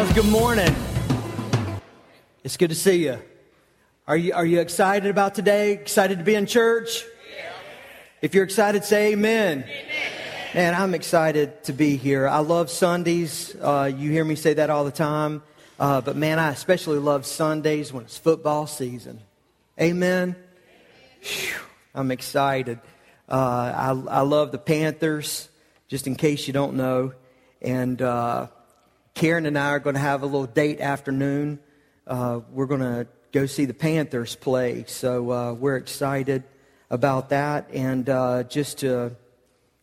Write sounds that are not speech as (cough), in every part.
Guys, good morning. It's good to see you. Are you, are you excited about today? Excited to be in church? If you're excited, say amen. amen. Man, I'm excited to be here. I love Sundays. Uh, you hear me say that all the time. Uh, but man, I especially love Sundays when it's football season. Amen. Whew, I'm excited. Uh, I, I love the Panthers, just in case you don't know. And uh, Karen and I are going to have a little date afternoon. Uh, we're going to go see the Panthers play. So uh, we're excited about that. And uh, just to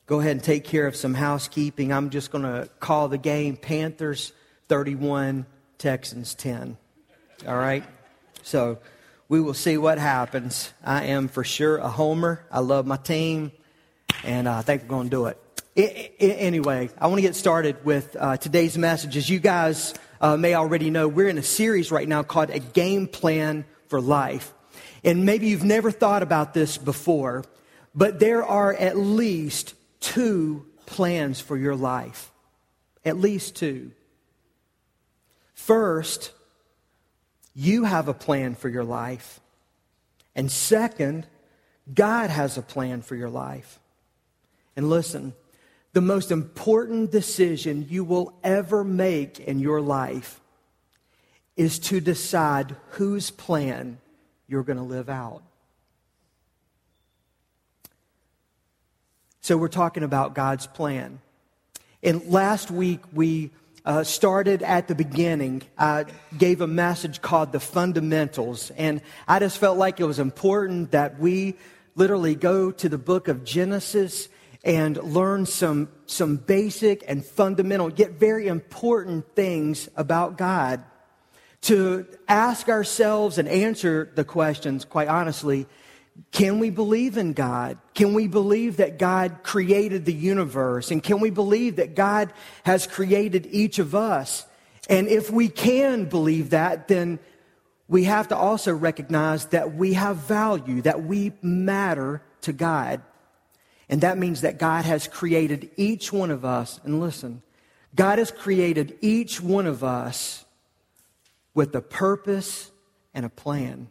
go ahead and take care of some housekeeping, I'm just going to call the game Panthers 31, Texans 10. All right? So we will see what happens. I am for sure a homer. I love my team, and I think we're going to do it anyway, I want to get started with uh, today's message. As you guys uh, may already know, we're in a series right now called A Game Plan for Life. And maybe you've never thought about this before, but there are at least two plans for your life. At least two. First, you have a plan for your life. And second, God has a plan for your life. And listen, the most important decision you will ever make in your life is to decide whose plan you're going to live out. So, we're talking about God's plan. And last week, we uh, started at the beginning. I gave a message called The Fundamentals. And I just felt like it was important that we literally go to the book of Genesis and learn some, some basic and fundamental, yet very important things about God. To ask ourselves and answer the questions, quite honestly, can we believe in God? Can we believe that God created the universe? And can we believe that God has created each of us? And if we can believe that, then we have to also recognize that we have value, that we matter to God. And that means that God has created each one of us, and listen, God has created each one of us with a purpose and a plan.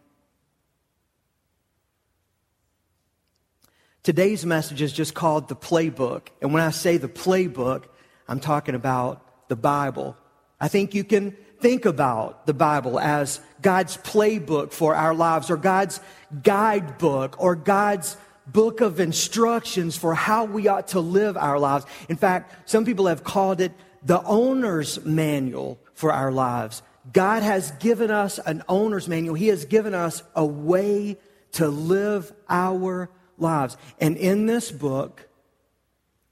Today's message is just called the playbook. And when I say the playbook, I'm talking about the Bible. I think you can think about the Bible as God's playbook for our lives or God's guidebook or God's book of instructions for how we ought to live our lives. In fact, some people have called it the owner's manual for our lives. God has given us an owner's manual. He has given us a way to live our lives. And in this book,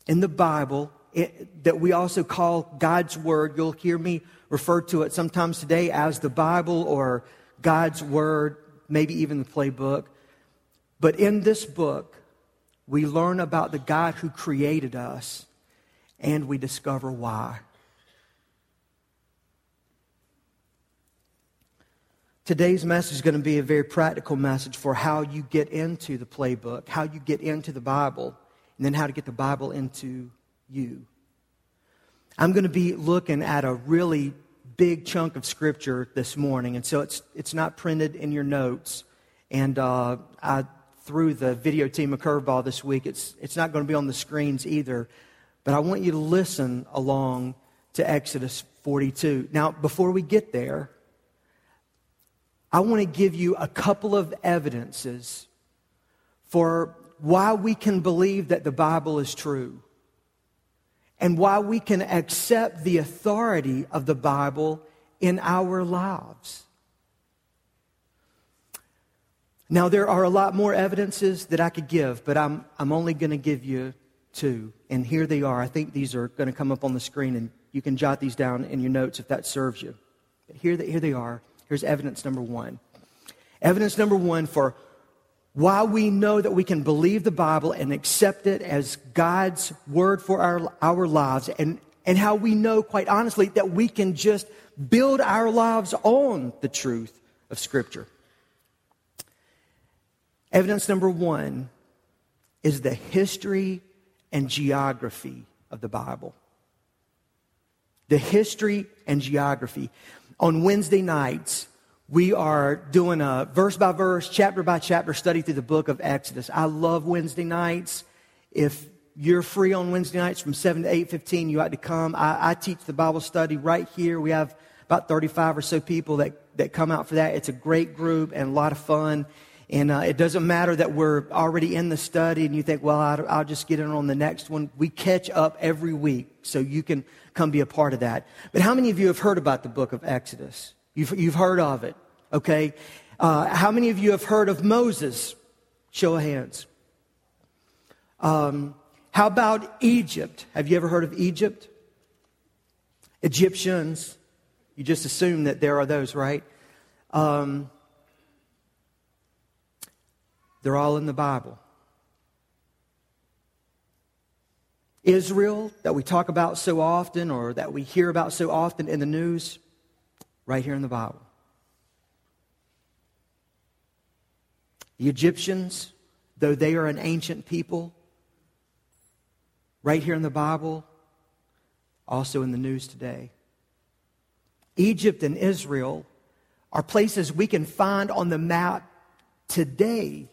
in the Bible, it, that we also call God's Word, you'll hear me refer to it sometimes today as the Bible or God's Word, maybe even the playbook. But in this book, we learn about the God who created us and we discover why. Today's message is going to be a very practical message for how you get into the playbook, how you get into the Bible, and then how to get the Bible into you. I'm going to be looking at a really big chunk of Scripture this morning, and so it's, it's not printed in your notes. And uh, I through the video team of Curveball this week. It's, it's not going to be on the screens either, but I want you to listen along to Exodus 42. Now, before we get there, I want to give you a couple of evidences for why we can believe that the Bible is true and why we can accept the authority of the Bible in our lives. Now, there are a lot more evidences that I could give, but I'm, I'm only going to give you two. And here they are. I think these are going to come up on the screen, and you can jot these down in your notes if that serves you. But here, here they are. Here's evidence number one. Evidence number one for why we know that we can believe the Bible and accept it as God's word for our, our lives, and, and how we know, quite honestly, that we can just build our lives on the truth of Scripture. Evidence number one is the history and geography of the Bible. the history and geography. On Wednesday nights, we are doing a verse by verse, chapter by chapter study through the book of Exodus. I love Wednesday nights. If you're free on Wednesday nights from 7 to 8.15, you ought to come. I, I teach the Bible study right here. We have about 35 or so people that, that come out for that. It's a great group and a lot of fun. And uh, it doesn't matter that we're already in the study and you think, well, I'll, I'll, just get in on the next one. We catch up every week so you can come be a part of that. But how many of you have heard about the book of Exodus? You've, you've heard of it, okay? Uh, how many of you have heard of Moses? Show of hands. Um, how about Egypt? Have you ever heard of Egypt? Egyptians. You just assume that there are those, right? Um, they're all in the Bible. Israel, that we talk about so often or that we hear about so often in the news, right here in the Bible. The Egyptians, though they are an ancient people, right here in the Bible, also in the news today. Egypt and Israel are places we can find on the map today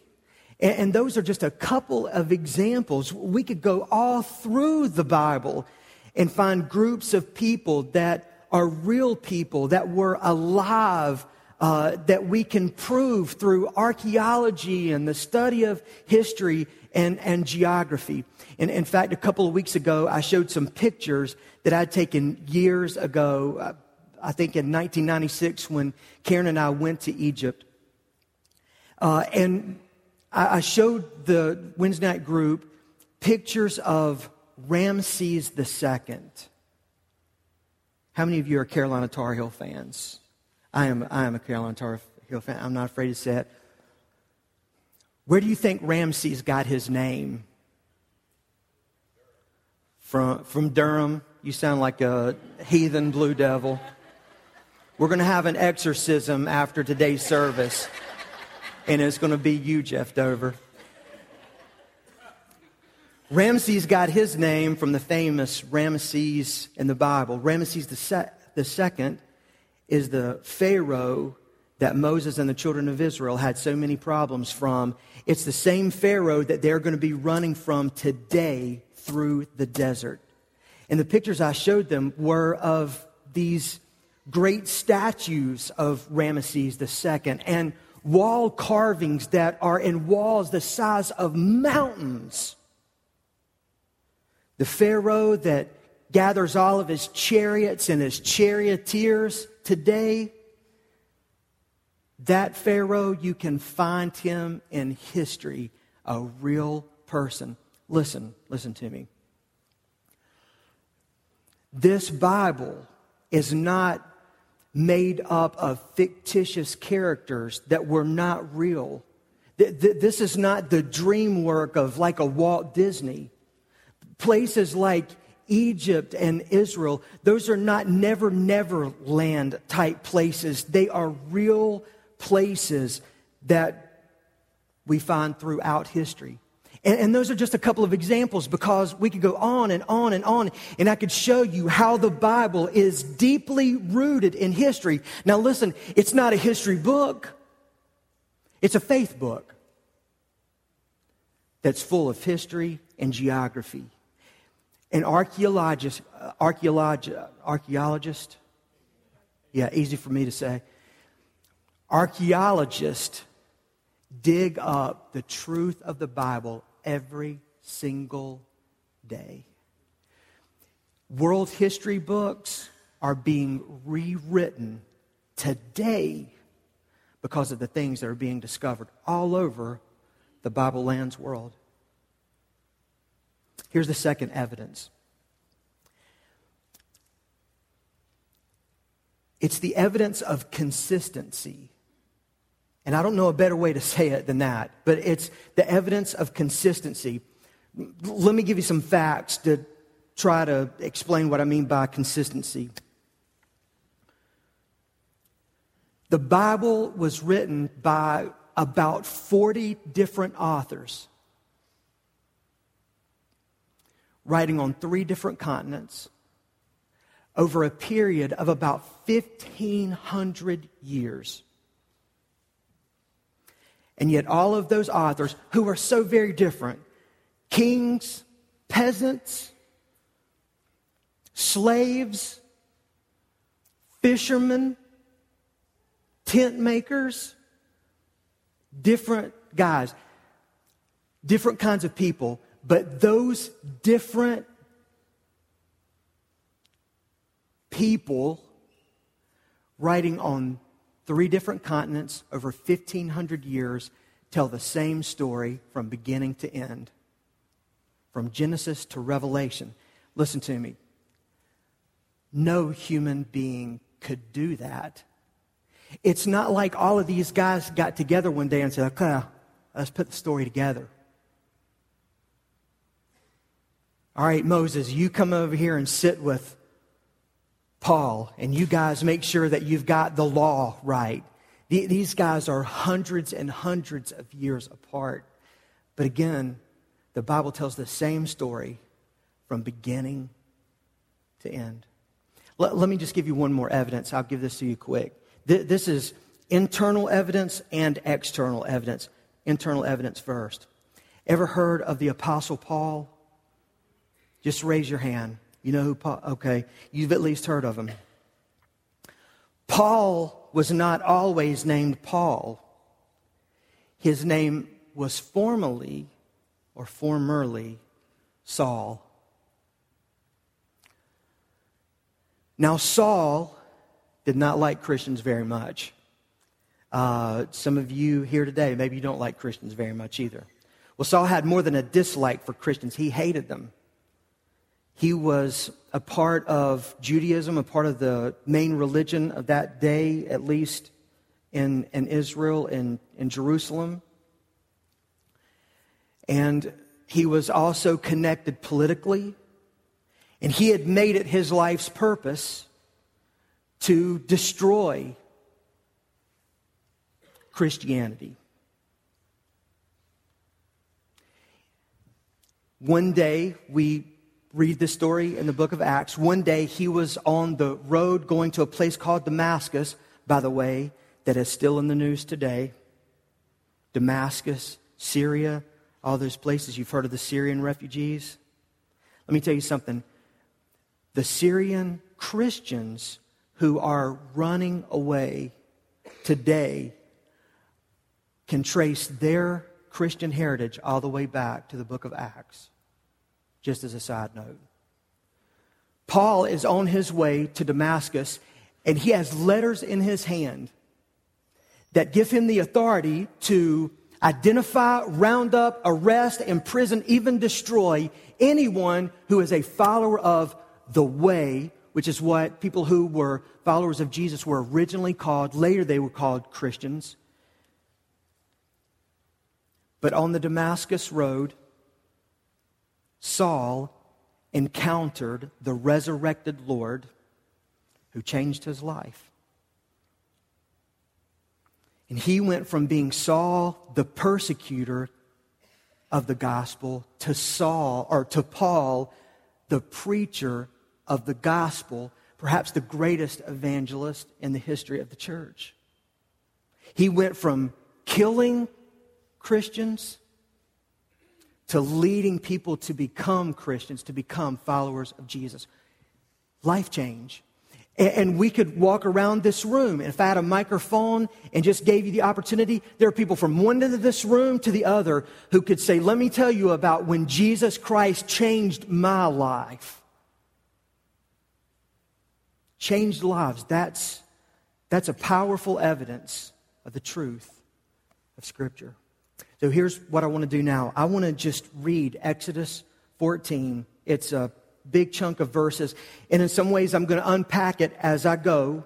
and, those are just a couple of examples. We could go all through the Bible and find groups of people that are real people, that were alive, uh, that we can prove through archaeology and the study of history and, and geography. And in fact, a couple of weeks ago, I showed some pictures that I'd taken years ago, uh, I think in 1996, when Karen and I went to Egypt. Uh, and I showed the Wednesday night group pictures of Ramses II. How many of you are Carolina Tar Heel fans? I am, I am a Carolina Tar Heel fan. I'm not afraid to say it. Where do you think Ramses got his name? From, from Durham. You sound like a heathen blue devil. We're going to have an exorcism after today's service and it's going to be you, Jeff Dover. Ramses got his name from the famous Ramses in the Bible. Ramses the, se- the second is the Pharaoh that Moses and the children of Israel had so many problems from. It's the same Pharaoh that they're going to be running from today through the desert. And the pictures I showed them were of these great statues of Ramses II. And wall carvings that are in walls the size of mountains. The Pharaoh that gathers all of his chariots and his charioteers today, that Pharaoh, you can find him in history, a real person. Listen, listen to me. This Bible is not made up of fictitious characters that were not real. This is not the dream work of like a Walt Disney. Places like Egypt and Israel, those are not never, never land type places. They are real places that we find throughout history. And, and, those are just a couple of examples because we could go on and on and on, and I could show you how the Bible is deeply rooted in history. Now, listen, it's not a history book, it's a faith book that's full of history and geography. An archaeologist, uh, archaeologist, archaeologist, yeah, easy for me to say, archaeologist dig up the truth of the Bible every single day. World history books are being rewritten today because of the things that are being discovered all over the Bible land's world. Here's the second evidence it's the evidence of consistency and I don't know a better way to say it than that, but it's the evidence of consistency. Let me give you some facts to try to explain what I mean by consistency. The Bible was written by about 40 different authors, writing on three different continents, over a period of about 1,500 years. And yet, all of those authors, who are so very different kings, peasants, slaves, fishermen, tent makers, different guys, different kinds of people, but those different people writing on three different continents over 1,500 years tell the same story from beginning to end, from Genesis to Revelation. Listen to me. No human being could do that. It's not like all of these guys got together one day and said, okay, let's put the story together. All right, Moses, you come over here and sit with Paul, and you guys make sure that you've got the law right. These guys are hundreds and hundreds of years apart. But again, the Bible tells the same story from beginning to end. Let, let me just give you one more evidence. I'll give this to you quick. Th- this is internal evidence and external evidence. Internal evidence first. Ever heard of the Apostle Paul? Just raise your hand. You know who Paul, okay, you've at least heard of him. Paul was not always named Paul. His name was formerly or formerly Saul. Now, Saul did not like Christians very much. Uh, some of you here today, maybe you don't like Christians very much either. Well, Saul had more than a dislike for Christians, he hated them. He was a part of Judaism, a part of the main religion of that day, at least in, in Israel and in, in Jerusalem. And he was also connected politically. And he had made it his life's purpose to destroy Christianity. One day, we read this story in the book of Acts. One day he was on the road going to a place called Damascus, by the way, that is still in the news today. Damascus, Syria, all those places. You've heard of the Syrian refugees. Let me tell you something. The Syrian Christians who are running away today can trace their Christian heritage all the way back to the book of Acts just as a side note. Paul is on his way to Damascus, and he has letters in his hand that give him the authority to identify, round up, arrest, imprison, even destroy anyone who is a follower of the way, which is what people who were followers of Jesus were originally called. Later, they were called Christians. But on the Damascus Road, Saul encountered the resurrected Lord who changed his life. And he went from being Saul, the persecutor of the gospel, to Saul, or to Paul, the preacher of the gospel, perhaps the greatest evangelist in the history of the church. He went from killing Christians to leading people to become Christians, to become followers of Jesus. Life change. And we could walk around this room. And if I had a microphone and just gave you the opportunity, there are people from one end of this room to the other who could say, Let me tell you about when Jesus Christ changed my life. Changed lives. That's, that's a powerful evidence of the truth of Scripture. So here's what I want to do now. I want to just read Exodus 14. It's a big chunk of verses. And in some ways, I'm going to unpack it as I go.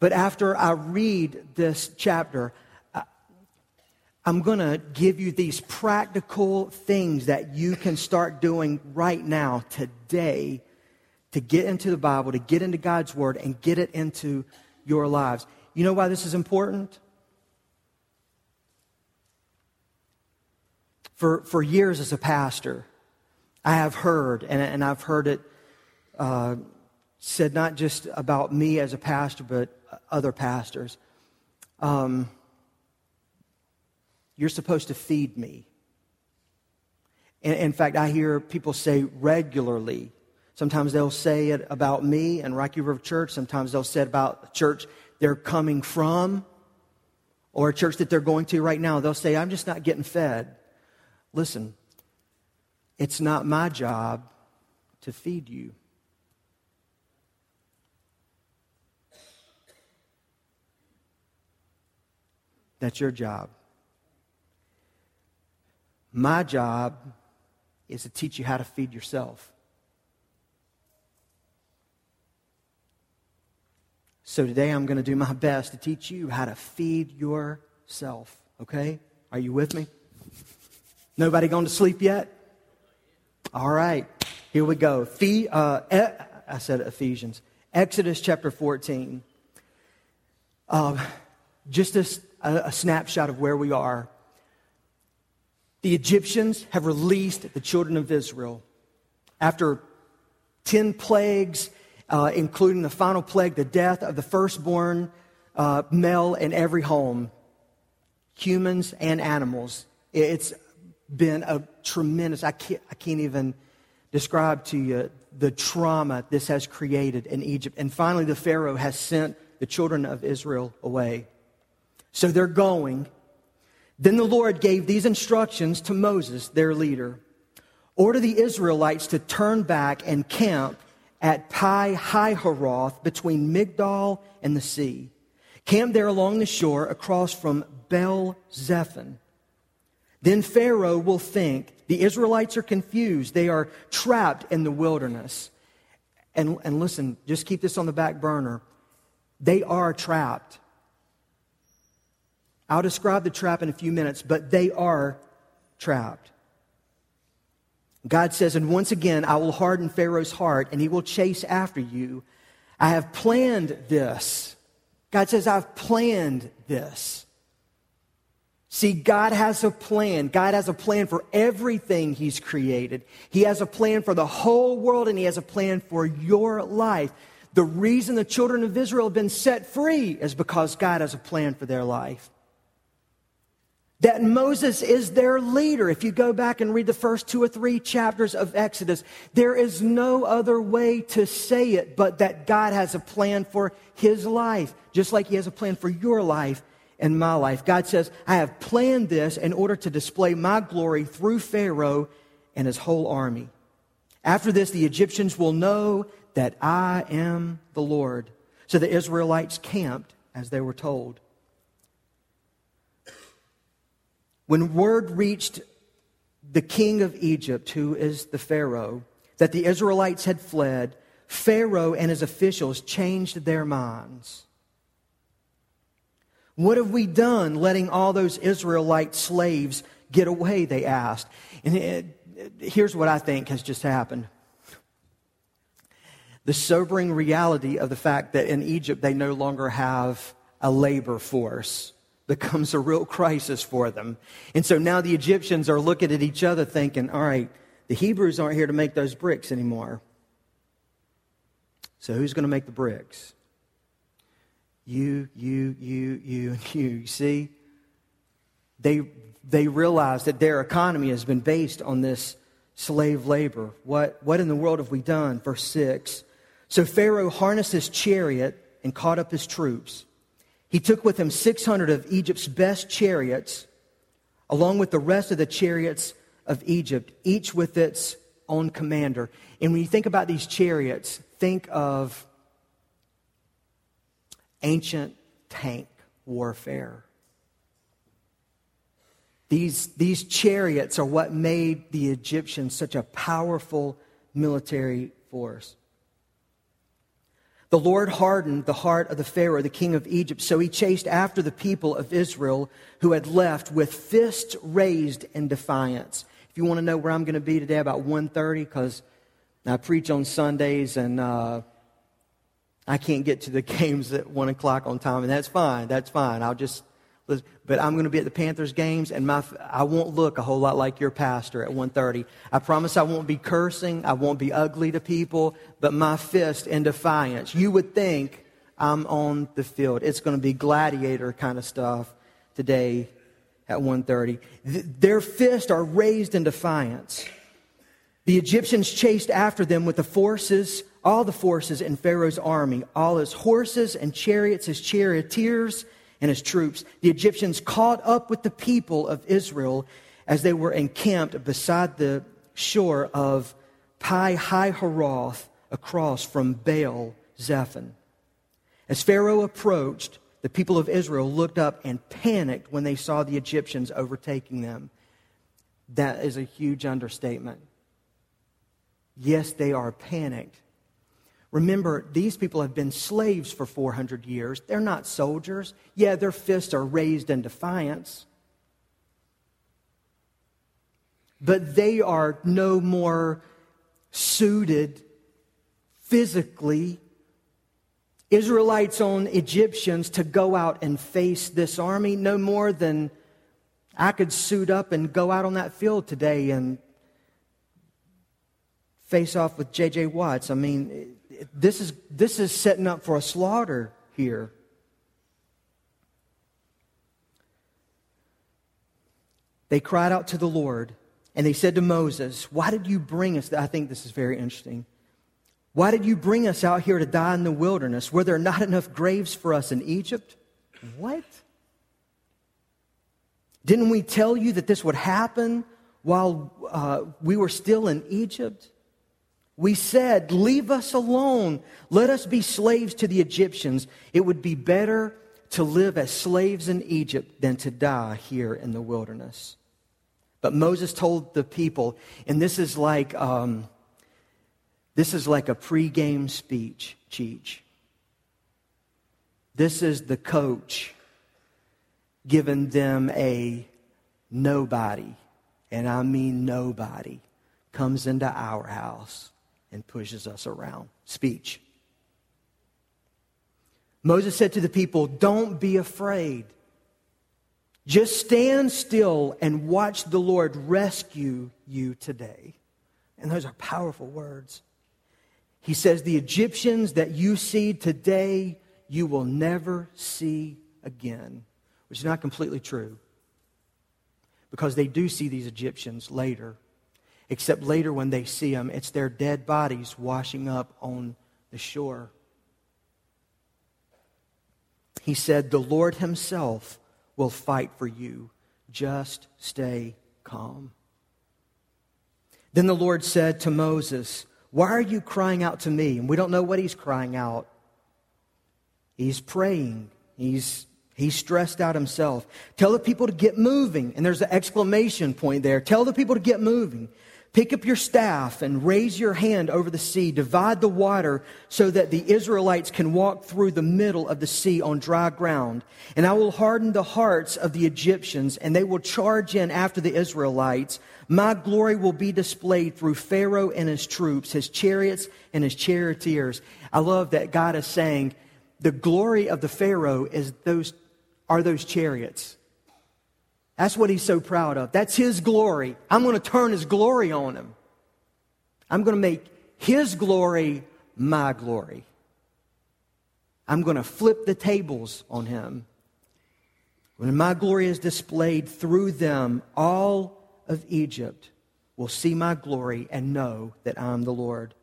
But after I read this chapter, I'm going to give you these practical things that you can start doing right now, today, to get into the Bible, to get into God's Word, and get it into your lives. You know why this is important? For, for years as a pastor, I have heard, and, and I've heard it uh, said not just about me as a pastor, but other pastors. Um, you're supposed to feed me. In, in fact, I hear people say regularly. Sometimes they'll say it about me and Rocky River Church. Sometimes they'll say it about the church they're coming from or a church that they're going to right now. They'll say, I'm just not getting fed. Listen, it's not my job to feed you. That's your job. My job is to teach you how to feed yourself. So today I'm going to do my (laughs) best to teach you how to feed yourself. Okay? Are you with me? Nobody gone to sleep yet? All right. Here we go. Feed, uh, I said Ephesians. Exodus chapter 14. Uh, just a, a snapshot of where we are. The Egyptians have released the children of Israel after 10 plagues, uh, including the final plague, the death of the firstborn uh, male in every home, humans and animals. It's been a tremendous, I can't, I can't even describe to you the trauma this has created in Egypt. And finally, the Pharaoh has sent the children of Israel away. So they're going. Then the Lord gave these instructions to Moses, their leader Order the Israelites to turn back and camp at Pi Hahiroth between Migdol and the sea. Camp there along the shore across from Baal Zephon. Then Pharaoh will think the Israelites are confused. They are trapped in the wilderness. And, and listen, just keep this on the back burner. They are trapped. I'll describe the trap in a few minutes, but they are trapped. God says, and once again, I will harden Pharaoh's heart and he will chase after you. I have planned this. God says, I've planned this. See, God has a plan. God has a plan for everything He's created. He has a plan for the whole world and He has a plan for your life. The reason the children of Israel have been set free is because God has a plan for their life that Moses is their leader. If you go back and read the first two or three chapters of Exodus, there is no other way to say it but that God has a plan for his life, just like he has a plan for your life and my life. God says, I have planned this in order to display my glory through Pharaoh and his whole army. After this, the Egyptians will know that I am the Lord. So the Israelites camped as they were told. When word reached the king of Egypt, who is the Pharaoh, that the Israelites had fled, Pharaoh and his officials changed their minds. What have we done letting all those Israelite slaves get away? They asked. And it, here's what I think has just happened the sobering reality of the fact that in Egypt they no longer have a labor force becomes a real crisis for them. And so now the Egyptians are looking at each other thinking, all right, the Hebrews aren't here to make those bricks anymore. So who's going to make the bricks? You, you, you, you, and you. You see? They, they realize that their economy has been based on this slave labor. What, what in the world have we done? Verse 6. So Pharaoh harnessed his chariot and caught up his troops. He took with him 600 of Egypt's best chariots, along with the rest of the chariots of Egypt, each with its own commander. And when you think about these chariots, think of ancient tank warfare. These, these chariots are what made the Egyptians such a powerful military force. The Lord hardened the heart of the Pharaoh, the king of Egypt, so he chased after the people of Israel who had left with fists raised in defiance. If you want to know where I'm going to be today, about 1.30, because I preach on Sundays and uh, I can't get to the (laughs) games at 1 o'clock on time, and that's fine. That's fine. I'll just but I'm going to be at the Panthers games, and my I won't look a whole lot like your pastor at 1:30. I promise I won't be cursing, I won't be ugly to people, but my fist in defiance. You would think I'm on the field. It's going to be gladiator kind of stuff today at 1:30. Their fists are raised in defiance. The Egyptians chased after them with the forces, all the forces in Pharaoh's army, all his horses and chariots, his charioteers and his troops. The Egyptians caught up with the people of Israel as they were encamped beside the shore of Pi Hahiroth across from Baal Zephon. As Pharaoh approached, the people of Israel looked up and panicked when they saw the Egyptians overtaking them. That is a huge understatement. Yes, they are panicked. Remember, these people have been slaves for 400 years. They're not soldiers. Yeah, their fists are raised in defiance. But they are no more suited physically Israelites on Egyptians to go out and face this army no more than I could suit up and go out on that field today and face off with J.J. Watts. I mean, this is, this is setting up for a slaughter here. They cried out to the Lord and they said to Moses, Why did you bring us? I think this is very interesting. Why did you bring us out here to die in the wilderness? Were there not enough graves for us in Egypt? What? Didn't we tell you that this would happen while uh, we were still in Egypt? We said, Leave us alone. Let us be slaves to the Egyptians. It would be better to live as slaves in Egypt than to die here in the wilderness. But Moses told the people, and this is like. Um, this is like a pregame speech, Cheech. This is the coach giving them a nobody, and I mean nobody, comes into our house and pushes us around. Speech. Moses said to the people, Don't be afraid. Just stand still and watch the Lord rescue you today. And those are powerful words. He says, The Egyptians that you see today, you will never see again, which is not completely true because they do see these Egyptians later. Except later, when they see them, it's their dead bodies washing up on the shore. He said, The Lord Himself will fight for you. Just stay calm. Then the Lord said to Moses, why are you crying out to me? And we don't know what he's crying out. He's praying. He's, he's stressed out himself. Tell the people to get moving. And there's an exclamation point there. Tell the people to get moving. Pick up your staff and raise your hand over the sea. Divide the water so that the Israelites can walk through the middle of the sea on dry ground. And I will harden the hearts of the Egyptians, and they will charge in after the Israelites. My glory will be displayed through Pharaoh and his troops, his chariots and his charioteers. I love that God is saying the glory of the Pharaoh is those, are those chariots. That's what he's so proud of. That's his glory. I'm going to turn his glory on him. I'm going to make his glory my glory. I'm going to flip the tables on him. When my glory is displayed through them, all of Egypt will see my glory and know that I'm the Lord.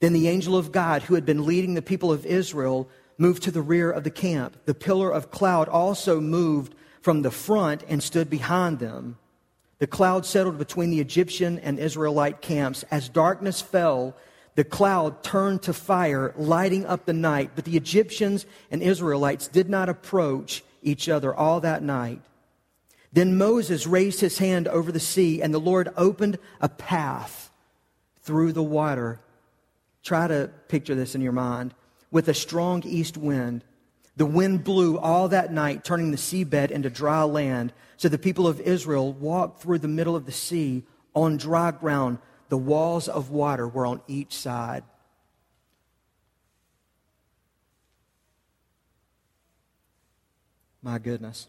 Then the angel of God, who had been leading the people of Israel, moved to the rear of the camp. The pillar of cloud also moved from the front and stood behind them. The cloud settled between the Egyptian and Israelite camps. As darkness fell, the cloud turned to fire, lighting up the night. But the Egyptians and Israelites did not approach each other all that night. Then Moses raised his hand over the sea, and the Lord opened a path through the water. Try to picture this in your mind with a strong east wind. The wind blew all that night, turning the seabed into dry land. So the people of Israel walked through the middle of the sea on dry ground. The walls of water were on each side. My goodness.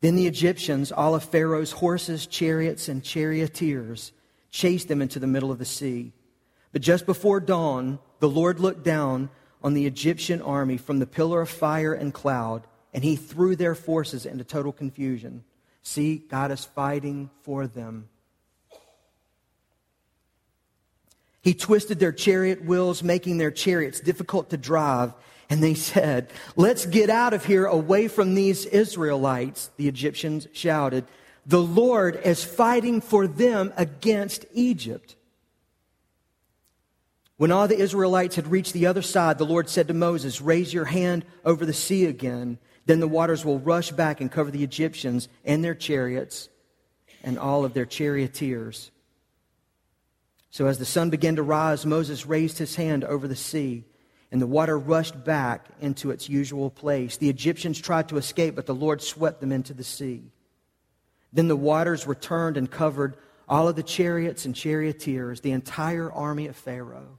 Then the Egyptians, all of Pharaoh's horses, chariots, and charioteers, chased them into the middle of the sea. But just before dawn, the Lord looked down on the Egyptian army from the pillar of fire and cloud, and he threw their forces into total confusion. See, God is fighting for them. He twisted their chariot wheels, making their chariots difficult to drive. And they said, Let's get out of here away from these Israelites, the Egyptians shouted. The Lord is fighting for them against Egypt. When all the Israelites had reached the other side, the Lord said to Moses, Raise your hand over the sea again. Then the waters will rush back and cover the Egyptians and their chariots and all of their charioteers. So as the sun began to rise, Moses raised his hand over the sea, and the water rushed back into its usual place. The Egyptians tried to escape, but the Lord swept them into the sea. Then the waters returned and covered all of the chariots and charioteers, the entire army of Pharaoh.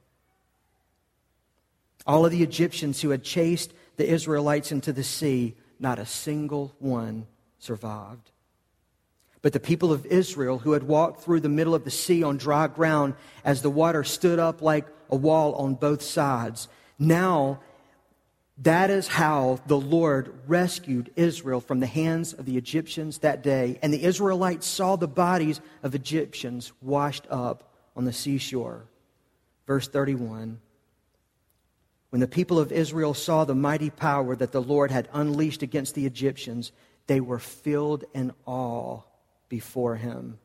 All of the Egyptians who had chased the Israelites into the sea, not a single one survived. But the people of Israel, who had walked through the middle of the sea on dry ground as the water stood up like a wall on both sides, now that is how the Lord rescued Israel from the hands of the Egyptians that day. And the Israelites saw the bodies of Egyptians washed up on the seashore. Verse 31. When the people of Israel saw the mighty power that the Lord had unleashed against the Egyptians, they were filled in awe before him.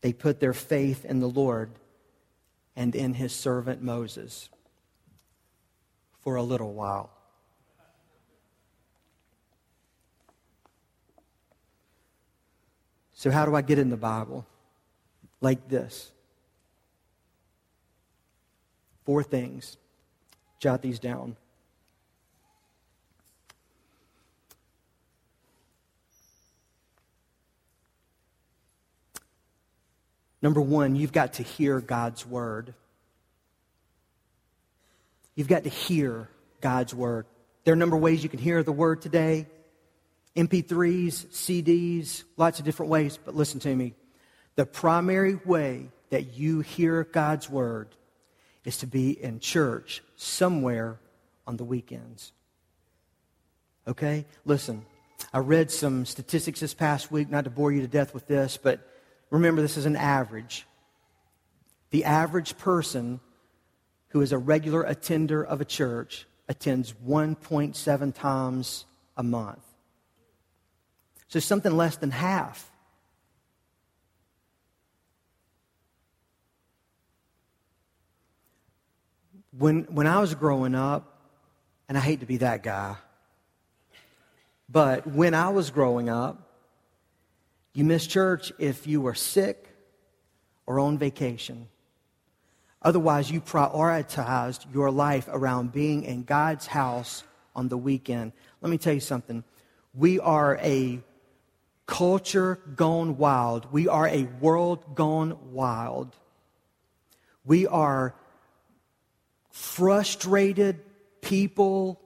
They put their faith in the Lord and in his servant Moses for a little while. So, how do I get in the Bible? Like this four things. Jot these down. Number one, you've got to hear God's word. You've got to hear God's word. There are a number of ways you can hear the word today MP3s, CDs, lots of different ways, but listen to me. The primary way that you hear God's word is to be in church somewhere on the weekends. Okay? Listen, I read some statistics this past week, not to bore you to death with this, but Remember, this is an average. The average person who is a regular attender of a church attends 1.7 times a month. So something less than half. When, when I was growing up, and I hate to be that guy, but when I was growing up, you missed church if you were sick or on vacation. Otherwise, you prioritized your life around being in God's house on the weekend. Let me tell you something. We are a culture gone wild. We are a world gone wild. We are frustrated people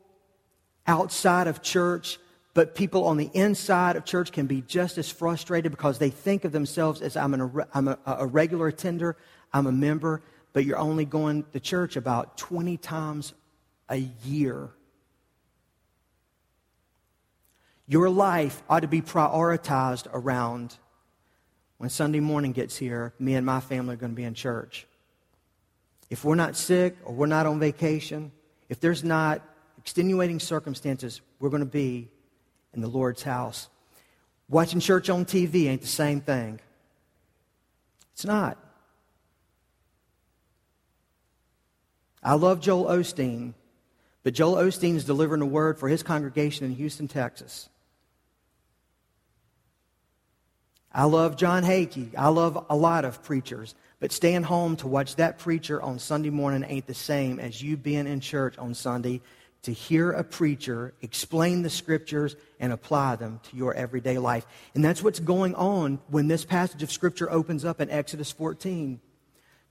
outside of church but people on the inside of church can be just as frustrated because they think of themselves as I'm, an, I'm a, a regular attender, I'm a member, but you're only going to church about 20 times a year. Your life ought to be prioritized around when Sunday morning gets here, me and my family are going to be in church. If we're not sick or we're not on vacation, if there's not extenuating circumstances, we're going to be in the Lord's house. Watching church on TV ain't the same thing. It's not. I love Joel Osteen, but Joel Osteen is delivering a word for his congregation in Houston, Texas. I love John Hagee. I love a lot of preachers. But staying home to watch that preacher on Sunday morning ain't the same as you being in church on Sunday to hear a preacher explain the scriptures and apply them to your everyday life. And that's what's going on when this passage of scripture opens up in Exodus 14.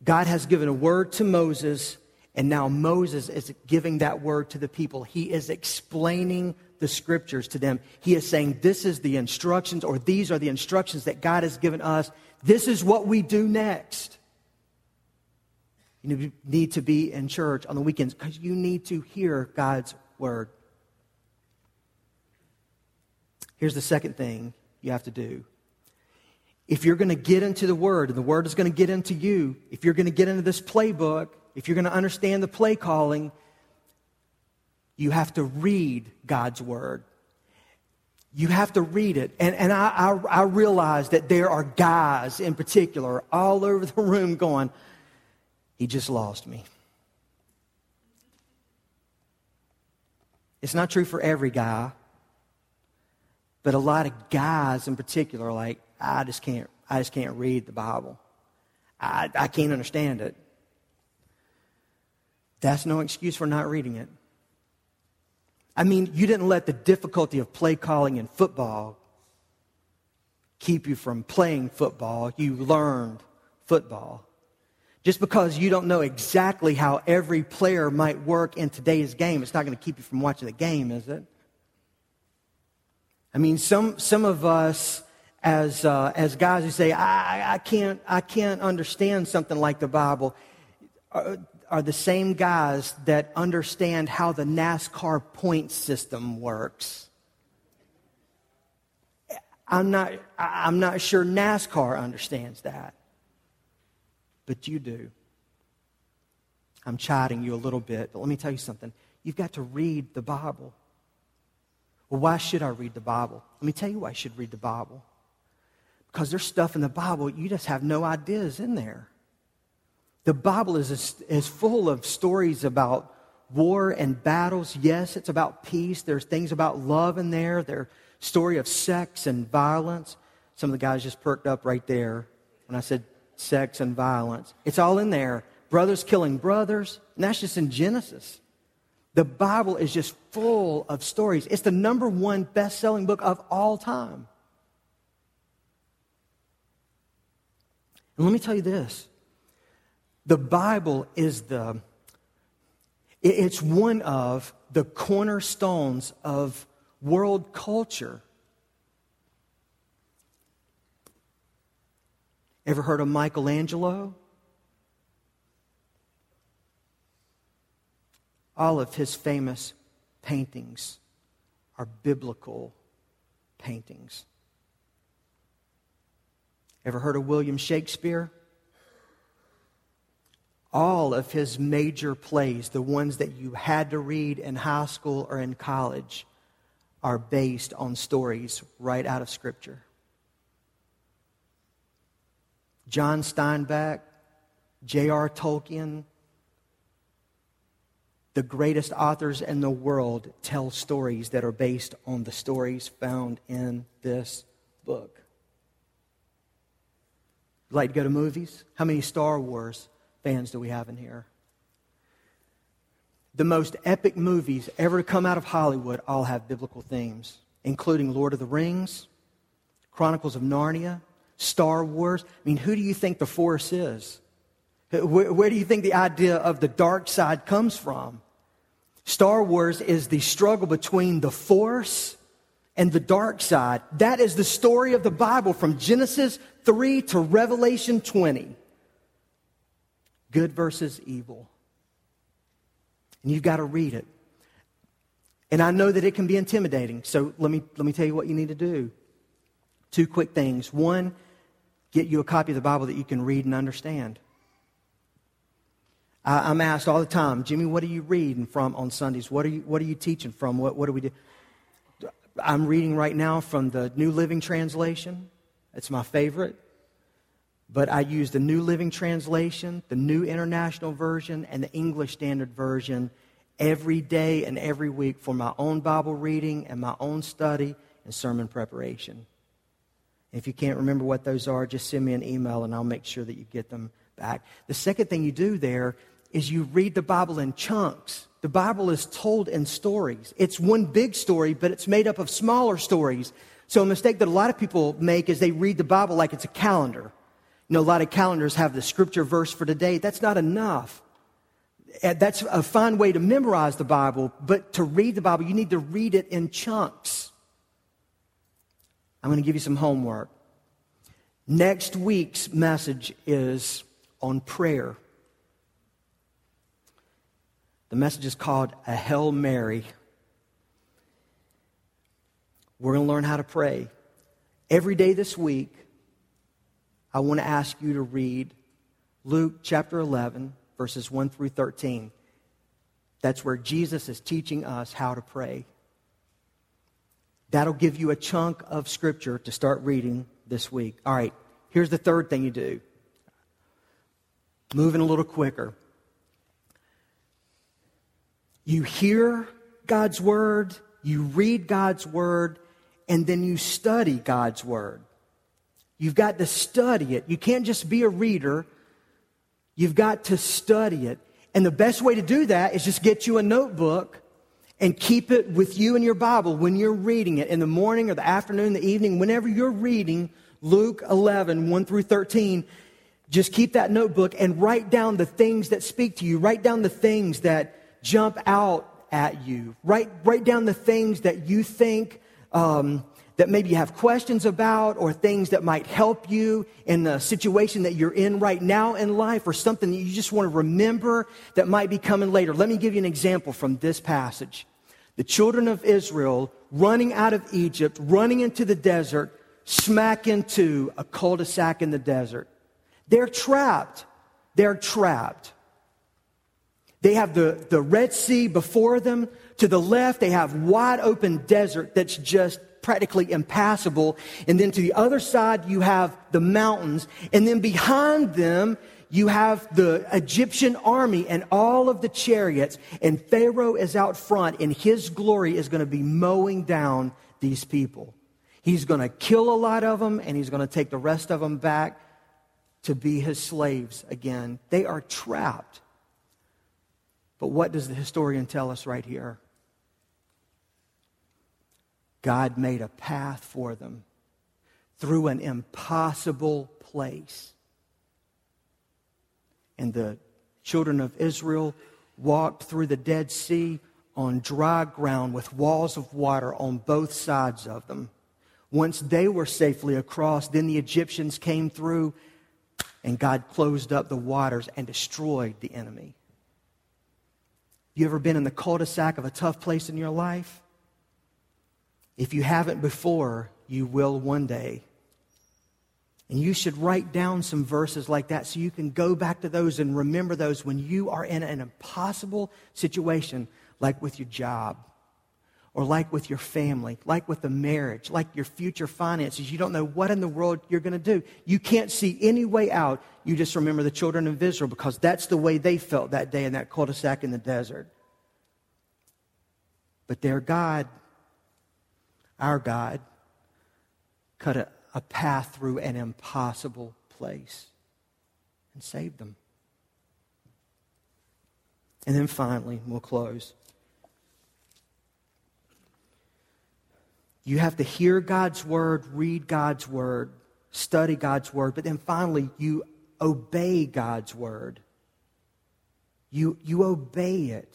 God has given a word to Moses, and now Moses is giving that word to the people. He is explaining the scriptures to them. He is saying, This is the instructions, or these are the instructions that God has given us. This is what we do next. You need to be in church on the weekends because you need to hear God's word. Here's the second thing you have to do. If you're going to get into the Word, and the Word is going to get into you, if you're going to get into this playbook, if you're going to understand the play calling, you have to read God's Word. You have to read it. And, and I, I, I realize that there are guys in particular all over the room going, He just lost me. It's not true for every guy. But a lot of guys in particular like, I just can't, I just can't read the Bible. I, I can't understand it. That's no excuse for not reading it. I mean, you didn't let the difficulty of play calling in football keep you from playing football. You learned football. Just because you don't know exactly how every player might work in today's game, it's not going to keep you from watching the game, is it? I mean, some, some of us as, uh, as guys who say, I, I, can't, I can't understand something like the Bible, are, are the same guys that understand how the NASCAR point system works. I'm not, I'm not sure NASCAR understands that, but you do. I'm chiding you a little bit, but let me tell you something. You've got to read the Bible. Well, why should I read the Bible? Let me tell you why I should read the Bible. Because there's stuff in the Bible you just have no ideas in there. The Bible is, is full of stories about war and battles. Yes, it's about peace. There's things about love in there. There's story of sex and violence. Some of the guys just perked up right there when I said sex and violence. It's all in there. Brothers killing brothers. And that's just in Genesis. The Bible is just full of stories. It's the number one best selling book of all time. And let me tell you this the Bible is the, it's one of the cornerstones of world culture. Ever heard of Michelangelo? All of his famous paintings are biblical paintings. Ever heard of William Shakespeare? All of his major plays, the ones that you had to read in high school or in college, are based on stories right out of Scripture. John Steinbeck, J.R. Tolkien, the greatest authors in the world tell stories that are based on the stories found in this book. like to go to movies? How many Star Wars fans do we have in here? The most epic movies ever to come out of Hollywood all have biblical themes, including Lord of the Rings, Chronicles of Narnia, Star Wars. I mean, who do you think the Force is? Where, where do you think the idea of the dark side comes from? Star Wars is the struggle between the force and the dark side. That is the story of the Bible from Genesis 3 to Revelation 20. Good versus evil. And you've got to read it. And I know that it can be intimidating. So let me, let me tell you what you need to do. Two quick things. One, get you a copy of the Bible that you can read and understand. I, am asked all the time, Jimmy, what are you reading from on Sundays? What are you, what are you teaching from? What, what do we do? I'm reading right now from the New Living Translation. It's my favorite. But I use the New Living Translation, the New International Version, and the English Standard Version every day and every week for my own Bible reading and my own study and sermon preparation. If you can't remember what those are, just send me an email and I'll make sure that you get them back. The second thing you do there is you read the Bible in chunks. The Bible is told in stories. It's one big story, but it's made up of smaller stories. So a mistake that a lot of people make is they read the Bible like it's a calendar. You know, a lot of calendars have the scripture verse for today. That's not enough. Eh, that's a fine way to memorize the Bible, but to read the Bible, you need to read it in chunks. I'm going to give you some homework. Next week's message is on prayer. The message is called A Hail Mary. We're going to learn how to pray. Every day this week, I want to ask you to read Luke chapter 11, verses 1 through 13. That's where Jesus is teaching us how to pray. That'll give you a chunk of scripture to start reading this week. All right, here's the third thing you do moving a little quicker. You hear God's word, you read God's word, and then you study God's word. You've got to study it. You can't just be a reader, you've got to study it. And the best way to do that is just get you a notebook and keep it with you in your Bible when you're reading it in the morning or the afternoon, the evening, whenever you're reading Luke 11, 1 through 13. Just keep that notebook and write down the things that speak to you. Write down the things that jump out at you. Write, write down the things that you think um, that maybe you have questions about or things that might help you in the situation that you're in right now in life or something that you just want to remember that might be coming later. Let me give you an example from this passage. The children of Israel running out of Egypt, running into the desert, smack into a cul de sac in the desert. They're trapped. They're trapped. They have the, the Red Sea before them. To the left, they have wide open desert that's just practically impassable. And then to the other side, you have the mountains. And then behind them, you have the Egyptian army and all of the chariots. And Pharaoh is out front, and his glory is going to be mowing down these people. He's going to kill a lot of them, and he's going to take the rest of them back to be his slaves again. They are trapped. But what does the historian tell us right here? God made a path for them through an impossible place. And the children of Israel walked through the Dead Sea on dry ground with walls of water on both sides of them. Once they were safely across, then the Egyptians came through and God closed up the waters and destroyed the enemy. You ever been in the cul de sac of a tough place in your life? If you haven't before, you will one day. And you should write down some verses like that so you can go back to those and remember those when you are in an impossible situation, like with your job, or like with your family, like with a marriage, like your future finances. You don't know what in the world you're going to do. You can't see any way out. You just remember the children of Israel because that's the way they felt that day in that cul de sac in the desert. But their God our God cut a, a path through an impossible place and saved them. And then finally, we'll close. You have to hear God's word, read God's word, study God's word, but then finally, you obey God's word. You, you obey it.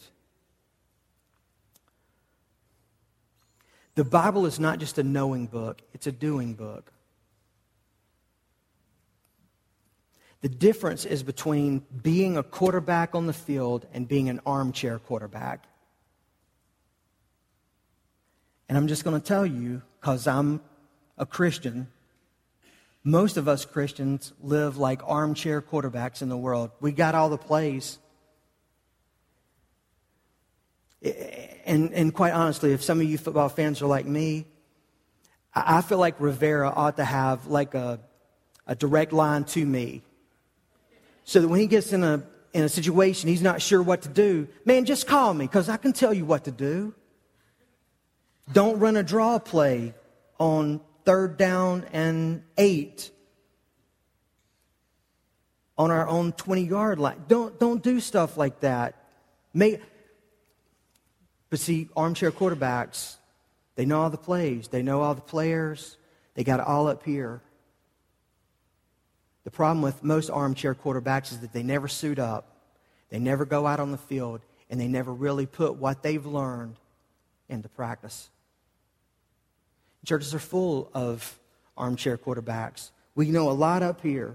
The Bible is not just a knowing book, it's a doing book. The difference is between being a quarterback on the field and being an armchair quarterback. And I'm just going to tell you, because I'm a Christian, most of us Christians live like armchair quarterbacks in the world. We got all the plays and, and quite honestly, if some of you football fans are like me, I feel like Rivera ought to have like a, a direct line to me. So that when he gets in a, in a situation he's not sure what to do, man, just call me because I can tell you what to do. Don't run a draw play on third down and eight on our own 20 yard line. Don't, don't do stuff like that. Make, but see, armchair quarterbacks, they know all the plays, they know all the players, they got it all up here. The problem with most armchair quarterbacks is that they never suit up. They never go out on the field and they never really put what they've learned into practice. Churches are full of armchair quarterbacks. We know a lot up here,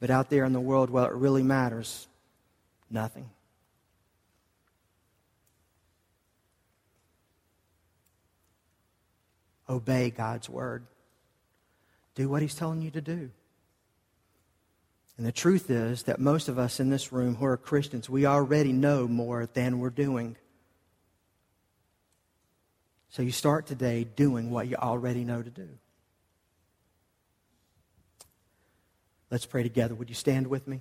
but out there in the world, well, it really matters nothing. Obey God's word. Do what He's telling you to do. And the truth is that most of us in this room who are Christians, we already know more than we're doing. So you start today doing what you already know to do. Let's pray together. Would you stand with me?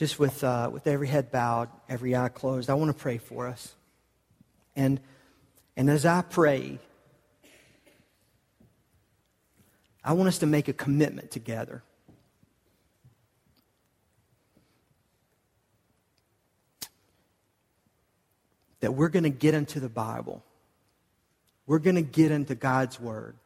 Just with, uh, with every head bowed, every eye closed, I want to pray for us. And, and as I pray, I want us to make a commitment together. That we're going to get into the Bible. We're going to get into God's Word.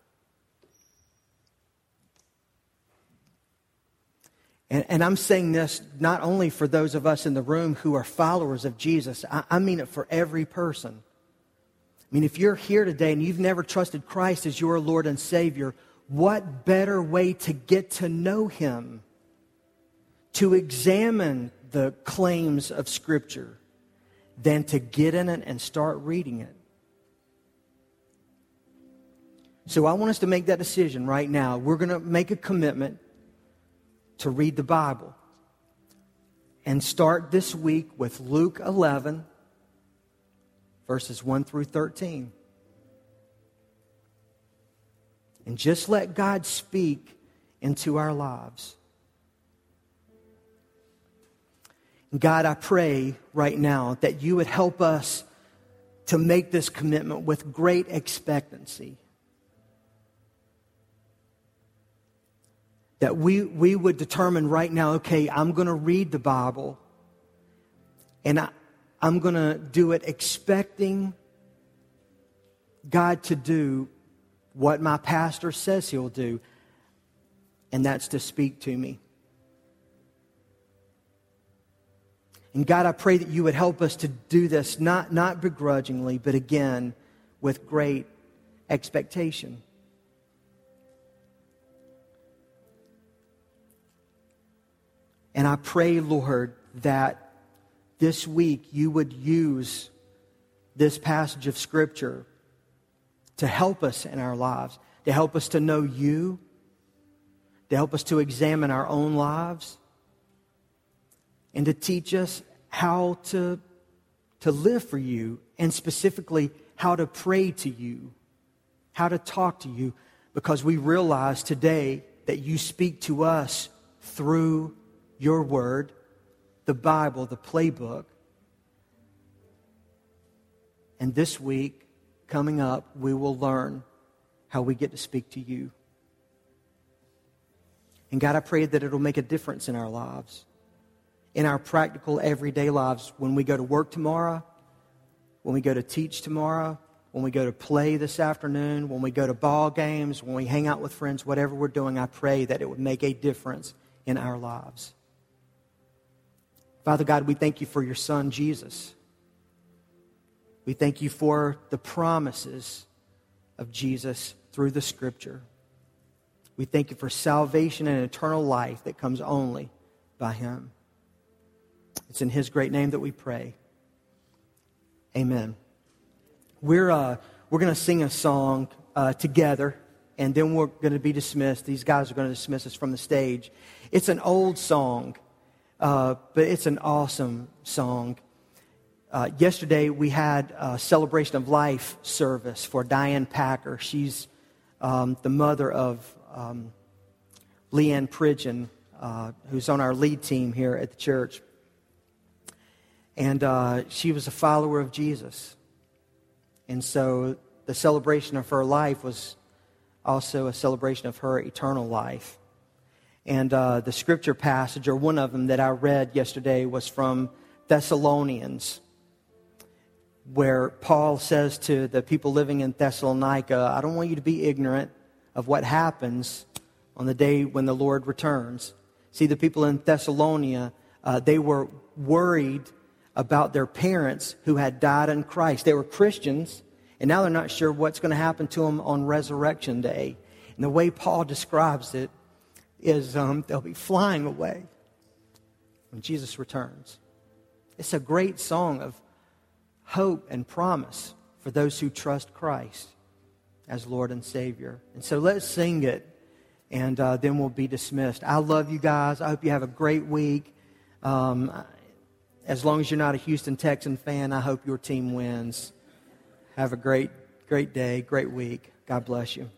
And, and, I'm saying this not only for those of us in the room who are followers of Jesus, I, I mean it for every person. I mean, if you're here today and you've never trusted Christ as your Lord and Savior, what better way to get to know Him? To examine the claims of Scripture than to get in it and start reading it. So I want us to make that decision right now. We're going to make a commitment to read the Bible. And start this week with Luke 11, verses 1 through 13. And just let God speak into our lives. God, I pray right now that you would help us to make this commitment with great expectancy. That we, we would determine right now okay, I'm going to read the Bible and I, I'm going to do it expecting God to do what my pastor says he'll do, and that's to speak to me. And God, I pray that you would help us to do this, not, not begrudgingly, but again, with great expectation. And I pray, Lord, that this week you would use this passage of Scripture to help us in our lives, to help us to know you, to help us to examine our own lives, and to teach us how to, to live for you, and specifically how to pray to you, how to talk to you, because we realize today that you speak to us through your word, the Bible, the playbook. And this week, coming up, we will learn how we get to speak to you. And God, I pray that it'll make a difference in our lives, in our practical everyday lives. When we go to work tomorrow, when we go to teach tomorrow, when we go to play this afternoon, when we go to ball games, when we hang out with friends, whatever we're doing, I pray that it would make a difference in our lives. Father God, we thank you for your son, Jesus. We thank you for the promises of Jesus through the scripture. We thank you for salvation and eternal life that comes only by him. It's in his great name that we pray. Amen. We're, uh, we're going to sing a song uh, together, and then we're going to be dismissed. These guys are going to dismiss us from the stage. It's an old song. Uh, but it's an awesome song. Uh, yesterday, we had a celebration of life service for Diane Packer. She's um, the mother of um, Leanne Pridgeon, uh, who's on our lead team here at the church. And uh, she was a follower of Jesus. And so the celebration of her life was also a celebration of her eternal life. And uh, the scripture passage, or one of them that I read yesterday, was from Thessalonians, where Paul says to the people living in Thessalonica, I don't want you to be ignorant of what happens on the day when the Lord returns. See, the people in Thessalonica, uh, they were worried about their parents who had died in Christ. They were Christians, and now they're not sure what's going to happen to them on Resurrection Day. And the way Paul describes it is um, they'll be flying away when Jesus returns. It's a great song of hope and promise for those who trust Christ as Lord and Savior. And so let's sing it, and uh, then we'll be dismissed. I love you guys. I hope you have a great week. Um, as long as you're not a Houston Texan fan, I hope your team wins. Have a great, great day, great week. God bless you.